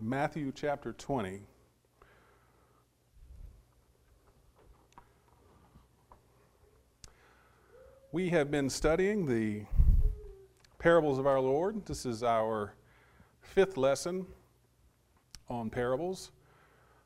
Matthew chapter 20. We have been studying the parables of our Lord. This is our fifth lesson on parables.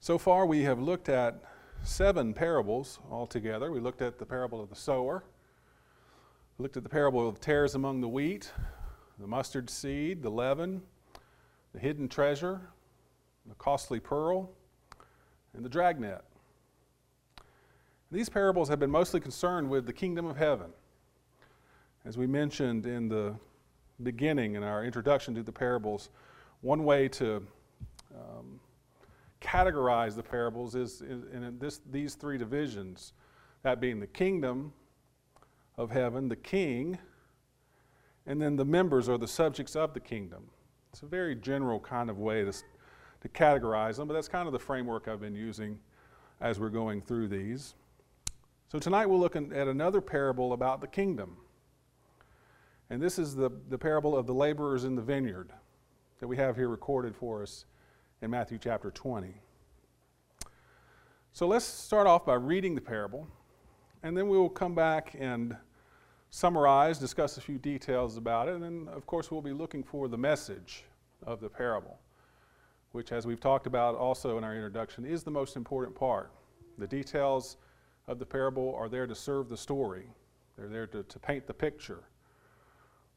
So far, we have looked at seven parables altogether. We looked at the parable of the sower, we looked at the parable of tares among the wheat, the mustard seed, the leaven, the hidden treasure, the costly pearl, and the dragnet. These parables have been mostly concerned with the kingdom of heaven. As we mentioned in the beginning in our introduction to the parables, one way to um, categorize the parables is in this, these three divisions that being the kingdom of heaven, the king, and then the members or the subjects of the kingdom. It's a very general kind of way to, to categorize them, but that's kind of the framework I've been using as we're going through these. So tonight we'll look at another parable about the kingdom. And this is the, the parable of the laborers in the vineyard that we have here recorded for us in Matthew chapter 20. So let's start off by reading the parable, and then we will come back and summarize, discuss a few details about it, and then, of course, we'll be looking for the message of the parable, which, as we've talked about also in our introduction, is the most important part. The details of the parable are there to serve the story, they're there to, to paint the picture.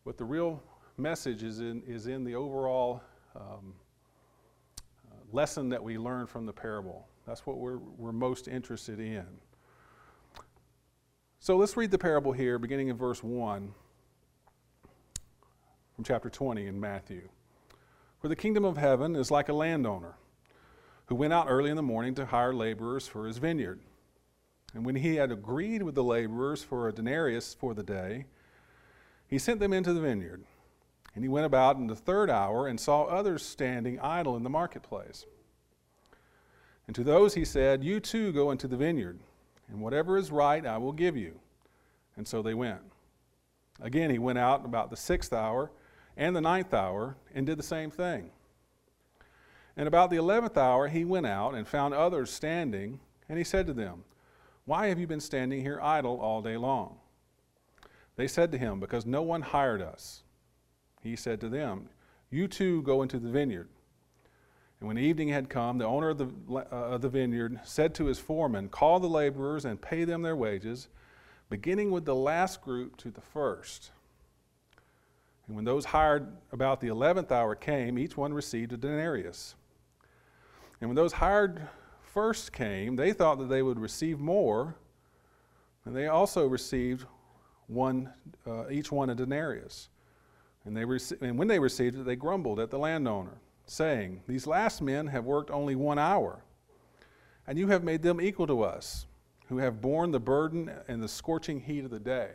But the real message is in, is in the overall um, uh, lesson that we learn from the parable. That's what we're, we're most interested in. So let's read the parable here, beginning in verse 1 from chapter 20 in Matthew. For the kingdom of heaven is like a landowner who went out early in the morning to hire laborers for his vineyard. And when he had agreed with the laborers for a denarius for the day, he sent them into the vineyard. And he went about in the third hour and saw others standing idle in the marketplace. And to those he said, You too go into the vineyard, and whatever is right I will give you. And so they went. Again, he went out about the sixth hour and the ninth hour and did the same thing. And about the eleventh hour he went out and found others standing, and he said to them, Why have you been standing here idle all day long? They said to him, Because no one hired us. He said to them, You too go into the vineyard. And when evening had come, the owner of the, uh, of the vineyard said to his foreman, Call the laborers and pay them their wages, beginning with the last group to the first. And when those hired about the eleventh hour came, each one received a denarius. And when those hired first came, they thought that they would receive more, and they also received one, uh, each one a denarius. And, they rec- and when they received it, they grumbled at the landowner, saying, These last men have worked only one hour, and you have made them equal to us, who have borne the burden and the scorching heat of the day.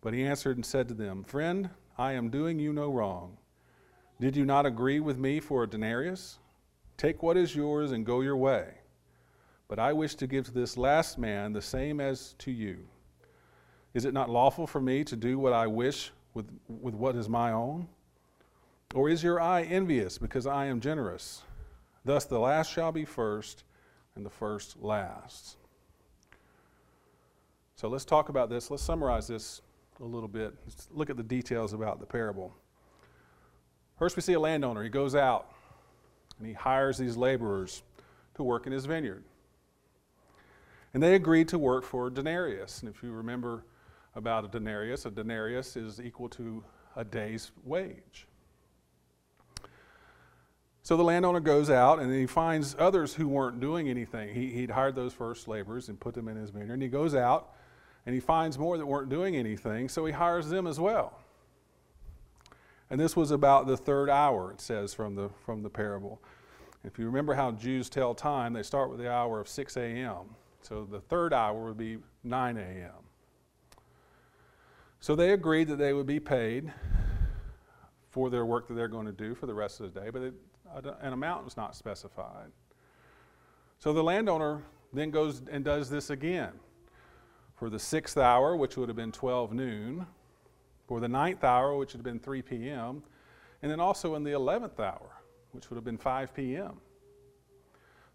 But he answered and said to them, Friend, I am doing you no wrong. Did you not agree with me for a denarius? Take what is yours and go your way. But I wish to give to this last man the same as to you. Is it not lawful for me to do what I wish with, with what is my own? Or is your eye envious because I am generous? Thus the last shall be first, and the first last. So let's talk about this. Let's summarize this a little bit. Let's look at the details about the parable. First, we see a landowner. He goes out and he hires these laborers to work in his vineyard. And they agreed to work for a denarius. And if you remember about a denarius. A denarius is equal to a day's wage. So the landowner goes out and he finds others who weren't doing anything. He, would hired those first laborers and put them in his vineyard. And he goes out and he finds more that weren't doing anything, so he hires them as well. And this was about the third hour, it says from the, from the parable. If you remember how Jews tell time, they start with the hour of 6 a.m. So the third hour would be 9 a.m. So they agreed that they would be paid for their work that they're going to do for the rest of the day, but it, an amount was not specified. So the landowner then goes and does this again for the sixth hour, which would have been 12 noon, for the ninth hour, which would have been 3 p.m., and then also in the 11th hour, which would have been 5 p.m.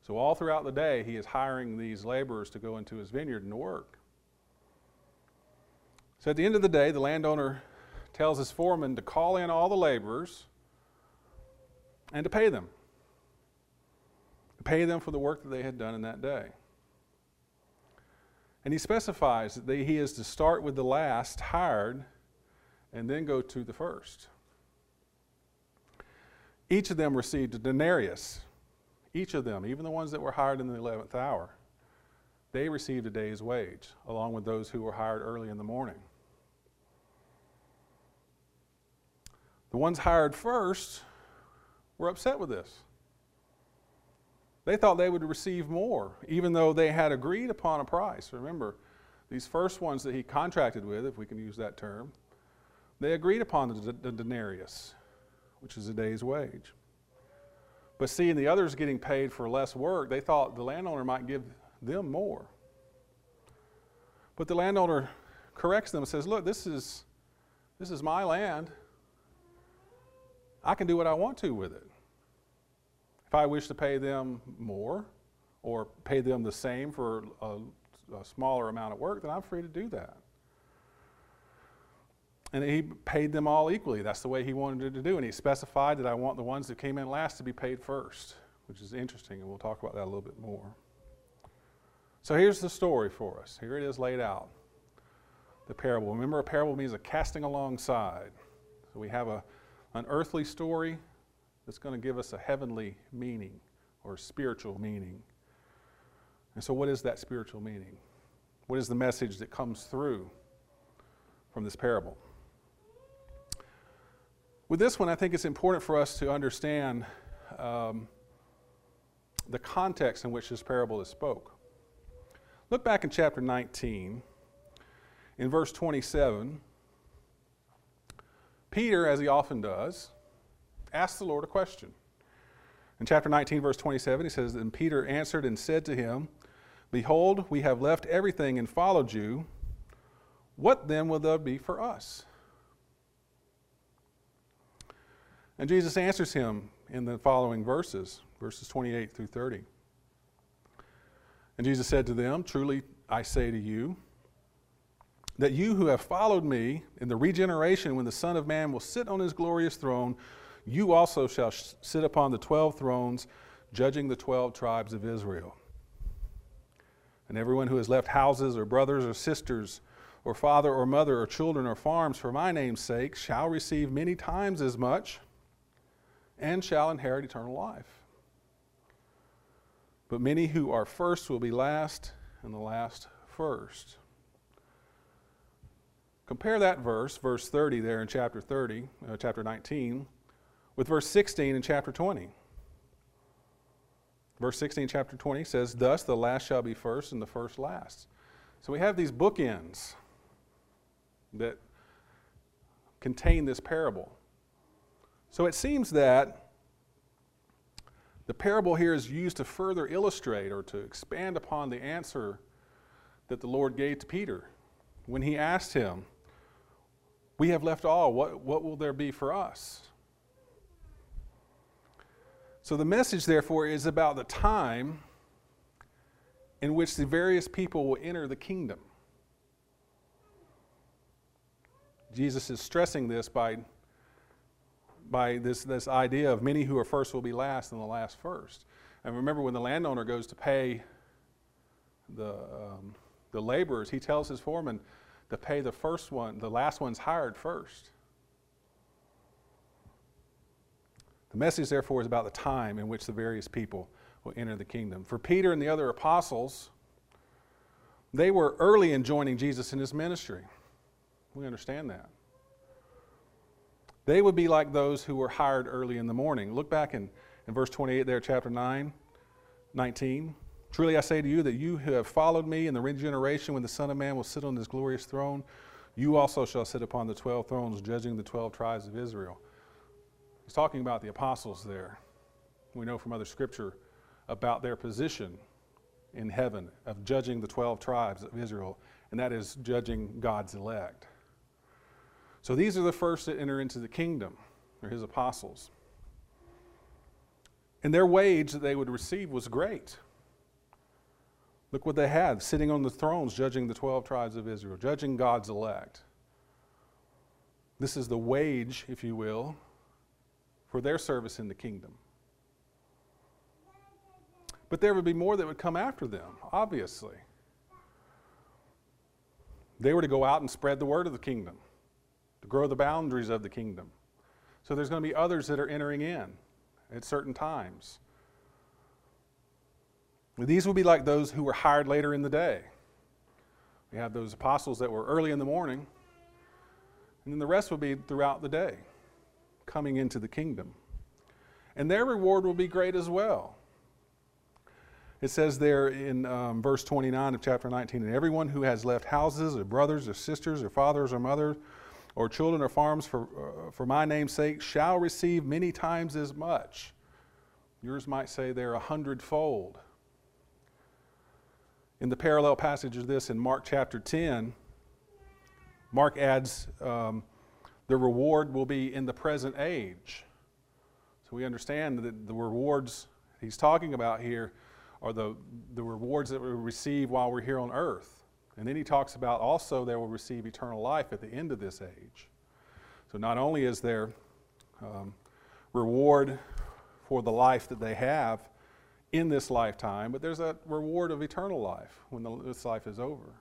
So, all throughout the day, he is hiring these laborers to go into his vineyard and work. So, at the end of the day, the landowner tells his foreman to call in all the laborers and to pay them. Pay them for the work that they had done in that day. And he specifies that he is to start with the last hired and then go to the first. Each of them received a denarius. Each of them, even the ones that were hired in the 11th hour, they received a day's wage, along with those who were hired early in the morning. The ones hired first were upset with this. They thought they would receive more, even though they had agreed upon a price. Remember, these first ones that he contracted with, if we can use that term, they agreed upon the, the denarius, which is a day's wage. But seeing the others getting paid for less work, they thought the landowner might give them more. But the landowner corrects them and says, Look, this is, this is my land. I can do what I want to with it. I wish to pay them more or pay them the same for a, a smaller amount of work, then I'm free to do that. And he paid them all equally. That's the way he wanted it to do. And he specified that I want the ones that came in last to be paid first, which is interesting, and we'll talk about that a little bit more. So here's the story for us. Here it is laid out the parable. Remember, a parable means a casting alongside. So we have a, an earthly story that's going to give us a heavenly meaning or spiritual meaning. And so, what is that spiritual meaning? What is the message that comes through from this parable? With this one, I think it's important for us to understand um, the context in which this parable is spoke. Look back in chapter 19, in verse 27. Peter, as he often does, asked the Lord a question. In chapter 19, verse 27, he says, Then Peter answered and said to him, Behold, we have left everything and followed you. What then will there be for us? And Jesus answers him in the following verses, verses 28 through 30. And Jesus said to them, Truly I say to you, that you who have followed me in the regeneration when the Son of Man will sit on his glorious throne, you also shall sit upon the twelve thrones, judging the twelve tribes of Israel. And everyone who has left houses or brothers or sisters, or father or mother or children or farms for my name's sake shall receive many times as much and shall inherit eternal life. But many who are first will be last, and the last first. Compare that verse, verse 30 there in chapter 30, uh, chapter 19, with verse 16 in chapter 20. Verse 16, chapter 20 says, Thus the last shall be first and the first last. So we have these bookends that contain this parable. So it seems that the parable here is used to further illustrate or to expand upon the answer that the Lord gave to Peter when he asked him, We have left all, what, what will there be for us? So the message, therefore, is about the time in which the various people will enter the kingdom. Jesus is stressing this by, by this, this idea of many who are first will be last and the last first. And remember, when the landowner goes to pay the, um, the laborers, he tells his foreman to pay the first one, the last one's hired first. The message, therefore, is about the time in which the various people will enter the kingdom. For Peter and the other apostles, they were early in joining Jesus in his ministry. We understand that. They would be like those who were hired early in the morning. Look back in, in verse 28 there, chapter 9, 19. Truly I say to you that you who have followed me in the regeneration when the Son of Man will sit on his glorious throne, you also shall sit upon the twelve thrones, judging the twelve tribes of Israel. He's talking about the apostles there. We know from other scripture about their position in heaven of judging the 12 tribes of Israel, and that is judging God's elect. So these are the first that enter into the kingdom. They're his apostles. And their wage that they would receive was great. Look what they had sitting on the thrones, judging the 12 tribes of Israel, judging God's elect. This is the wage, if you will, for their service in the kingdom. But there would be more that would come after them, obviously. They were to go out and spread the word of the kingdom, to grow the boundaries of the kingdom. So there's going to be others that are entering in at certain times. These will be like those who were hired later in the day. We have those apostles that were early in the morning, and then the rest will be throughout the day, coming into the kingdom. And their reward will be great as well. It says there in um, verse 29 of chapter 19, and everyone who has left houses or brothers or sisters or fathers or mothers or children or farms for, uh, for my name's sake shall receive many times as much. Yours might say they're a hundredfold. In the parallel passage of this in Mark chapter 10, Mark adds um, the reward will be in the present age. So we understand that the rewards he's talking about here are the, the rewards that we receive while we're here on earth. And then he talks about also they will receive eternal life at the end of this age. So not only is there um, reward for the life that they have in this lifetime, but there's a reward of eternal life when the, this life is over.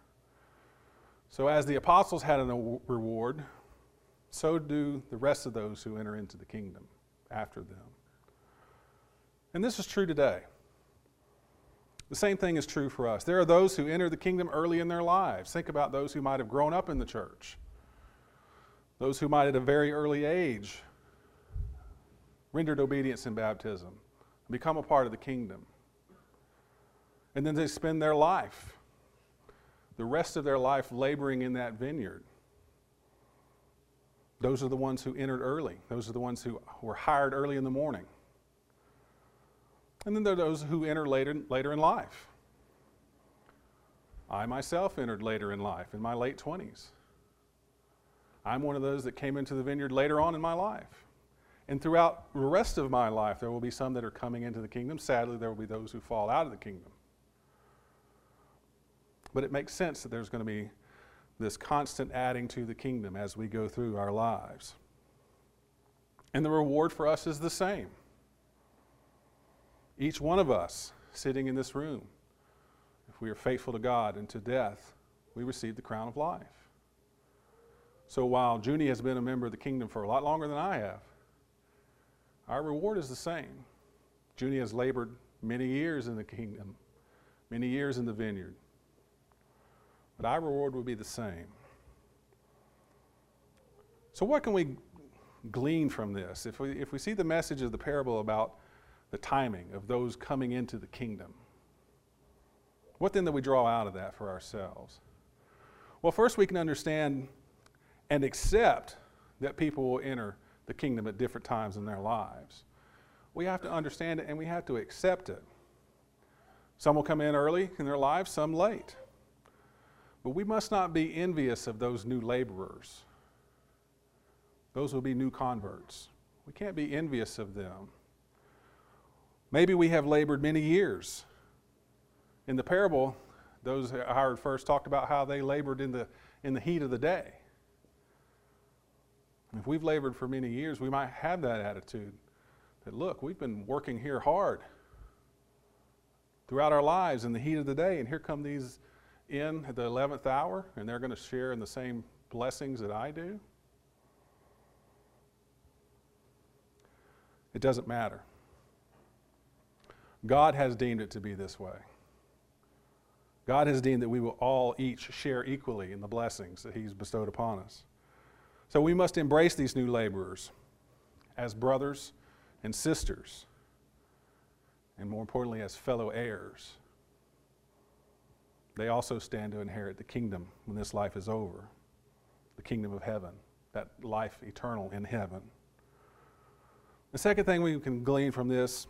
So as the apostles had a reward, so do the rest of those who enter into the kingdom after them. And this is true today. The same thing is true for us. There are those who enter the kingdom early in their lives. Think about those who might have grown up in the church, those who might at a very early age rendered obedience in baptism, become a part of the kingdom. And then they spend their life, the rest of their life, laboring in that vineyard. Those are the ones who entered early. Those are the ones who were hired early in the morning. And then there are those who enter later, later in life. I myself entered later in life, in my late 20s. I'm one of those that came into the vineyard later on in my life. And throughout the rest of my life, there will be some that are coming into the kingdom. Sadly, there will be those who fall out of the kingdom. But it makes sense that there's going to be this constant adding to the kingdom as we go through our lives. And the reward for us is the same. Each one of us sitting in this room, if we are faithful to God and to death, we receive the crown of life. So while Junie has been a member of the kingdom for a lot longer than I have, our reward is the same. Junie has labored many years in the kingdom, many years in the vineyard. But our reward will be the same. So, what can we glean from this? If we, if we see the message of the parable about the timing of those coming into the kingdom. What then do we draw out of that for ourselves? Well, first we can understand and accept that people will enter the kingdom at different times in their lives. We have to understand it and we have to accept it. Some will come in early in their lives, some late. But we must not be envious of those new laborers. Those will be new converts. We can't be envious of them. Maybe we have labored many years. In the parable, those hired first talked about how they labored in the, in the heat of the day. If we've labored for many years, we might have that attitude that, look, we've been working here hard throughout our lives in the heat of the day, and here come these in at the 11th hour, and they're going to share in the same blessings that I do. It doesn't matter. God has deemed it to be this way. God has deemed that we will all each share equally in the blessings that He's bestowed upon us. So we must embrace these new laborers as brothers and sisters, and more importantly, as fellow heirs. They also stand to inherit the kingdom when this life is over the kingdom of heaven, that life eternal in heaven. The second thing we can glean from this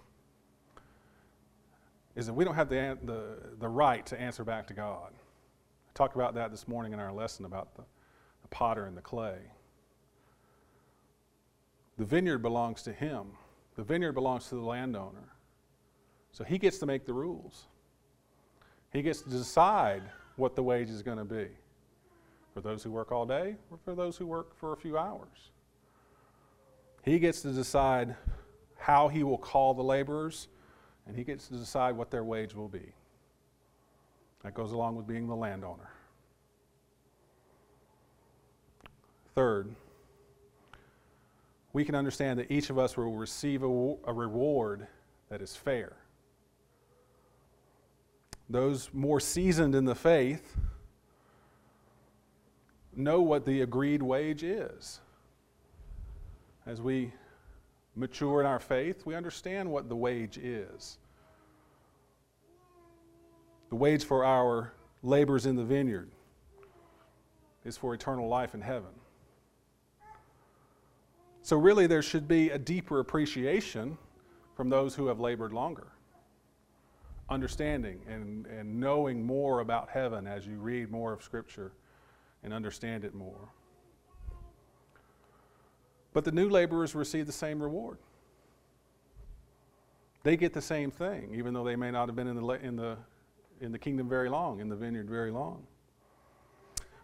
is that we don't have the, the, the right to answer back to God. I talked about that this morning in our lesson about the, the potter and the clay. The vineyard belongs to him, the vineyard belongs to the landowner. So he gets to make the rules. He gets to decide what the wage is going to be for those who work all day or for those who work for a few hours. He gets to decide how he will call the laborers, and he gets to decide what their wage will be. That goes along with being the landowner. Third, we can understand that each of us will receive a, a reward that is fair. Those more seasoned in the faith know what the agreed wage is. As we mature in our faith, we understand what the wage is. The wage for our labors in the vineyard is for eternal life in heaven. So, really, there should be a deeper appreciation from those who have labored longer. Understanding and, and knowing more about heaven as you read more of Scripture and understand it more. But the new laborers receive the same reward. They get the same thing, even though they may not have been in the, in the, in the kingdom very long, in the vineyard very long.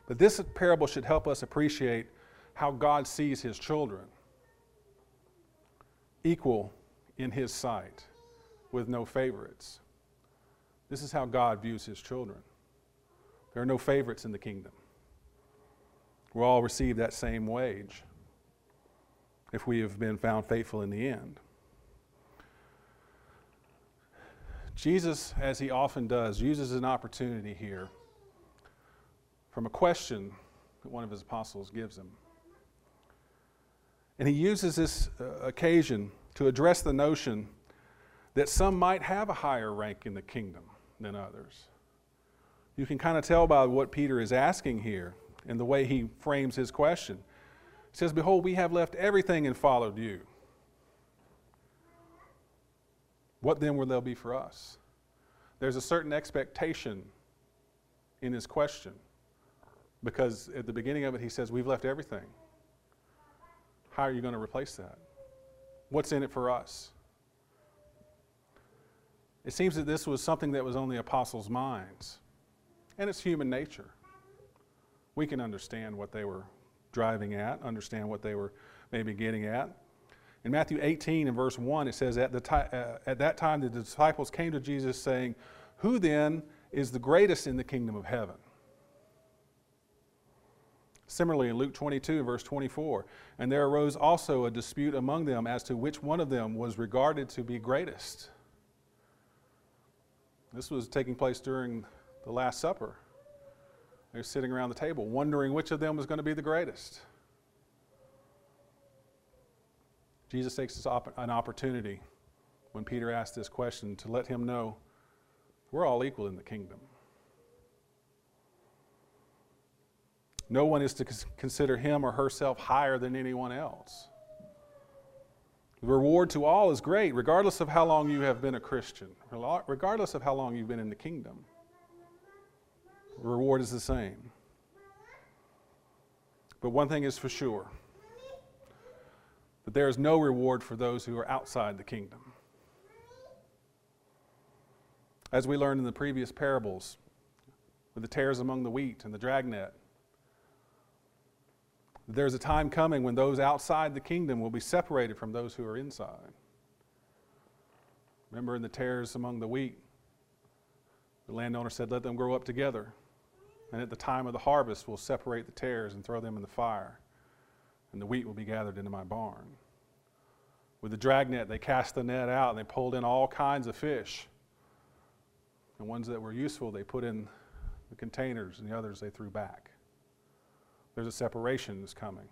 But this parable should help us appreciate how God sees his children equal in his sight with no favorites. This is how God views his children. There are no favorites in the kingdom. We'll all receive that same wage if we have been found faithful in the end. Jesus, as he often does, uses an opportunity here from a question that one of his apostles gives him. And he uses this uh, occasion to address the notion that some might have a higher rank in the kingdom than others. You can kind of tell by what Peter is asking here and the way he frames his question. He says, Behold, we have left everything and followed you. What then will there be for us? There's a certain expectation in his question because at the beginning of it, he says, We've left everything. How are you going to replace that? What's in it for us? It seems that this was something that was on the apostles' minds, and it's human nature we can understand what they were driving at, understand what they were maybe getting at. In Matthew 18 and verse 1, it says, at, the uh, at that time the disciples came to Jesus saying, Who then is the greatest in the kingdom of heaven? Similarly, in Luke 22, verse 24, and there arose also a dispute among them as to which one of them was regarded to be greatest. This was taking place during the Last Supper. They're sitting around the table wondering which of them was going to be the greatest. Jesus takes an opportunity when Peter asks this question to let him know we're all equal in the kingdom. No one is to consider him or herself higher than anyone else. The reward to all is great, regardless of how long you have been a Christian, regardless of how long you've been in the kingdom. The reward is the same. But one thing is for sure that there is no reward for those who are outside the kingdom. As we learned in the previous parables, with the tares among the wheat and the dragnet, there's a time coming when those outside the kingdom will be separated from those who are inside. Remember in the tares among the wheat, the landowner said, Let them grow up together and at the time of the harvest we'll separate the tares and throw them in the fire, and the wheat will be gathered into my barn. With the dragnet, they cast the net out and they pulled in all kinds of fish. The ones that were useful, they put in the containers, and the others they threw back. There's a separation that's coming.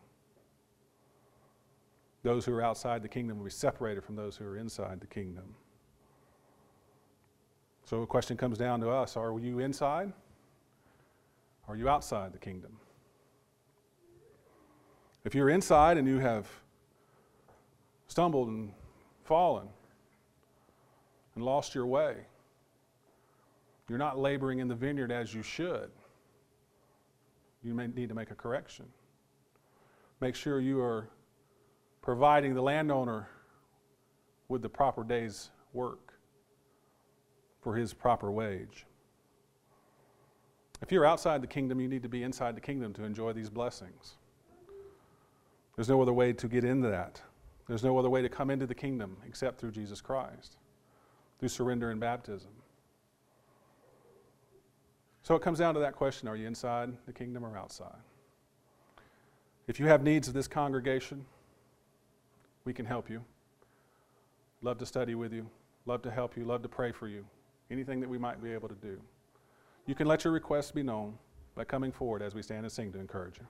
Those who are outside the kingdom will be separated from those who are inside the kingdom. So the question comes down to us are you inside? Are you outside the kingdom? If you're inside and you have stumbled and fallen and lost your way, you're not laboring in the vineyard as you should. You may need to make a correction. Make sure you are providing the landowner with the proper day's work for his proper wage. If you're outside the kingdom, you need to be inside the kingdom to enjoy these blessings. There's no other way to get into that. There's no other way to come into the kingdom except through Jesus Christ, through surrender and baptism. So it comes down to that question are you inside the kingdom or outside? If you have needs of this congregation, we can help you. Love to study with you, love to help you, love to pray for you. Anything that we might be able to do. You can let your requests be known by coming forward as we stand and sing to encourage you.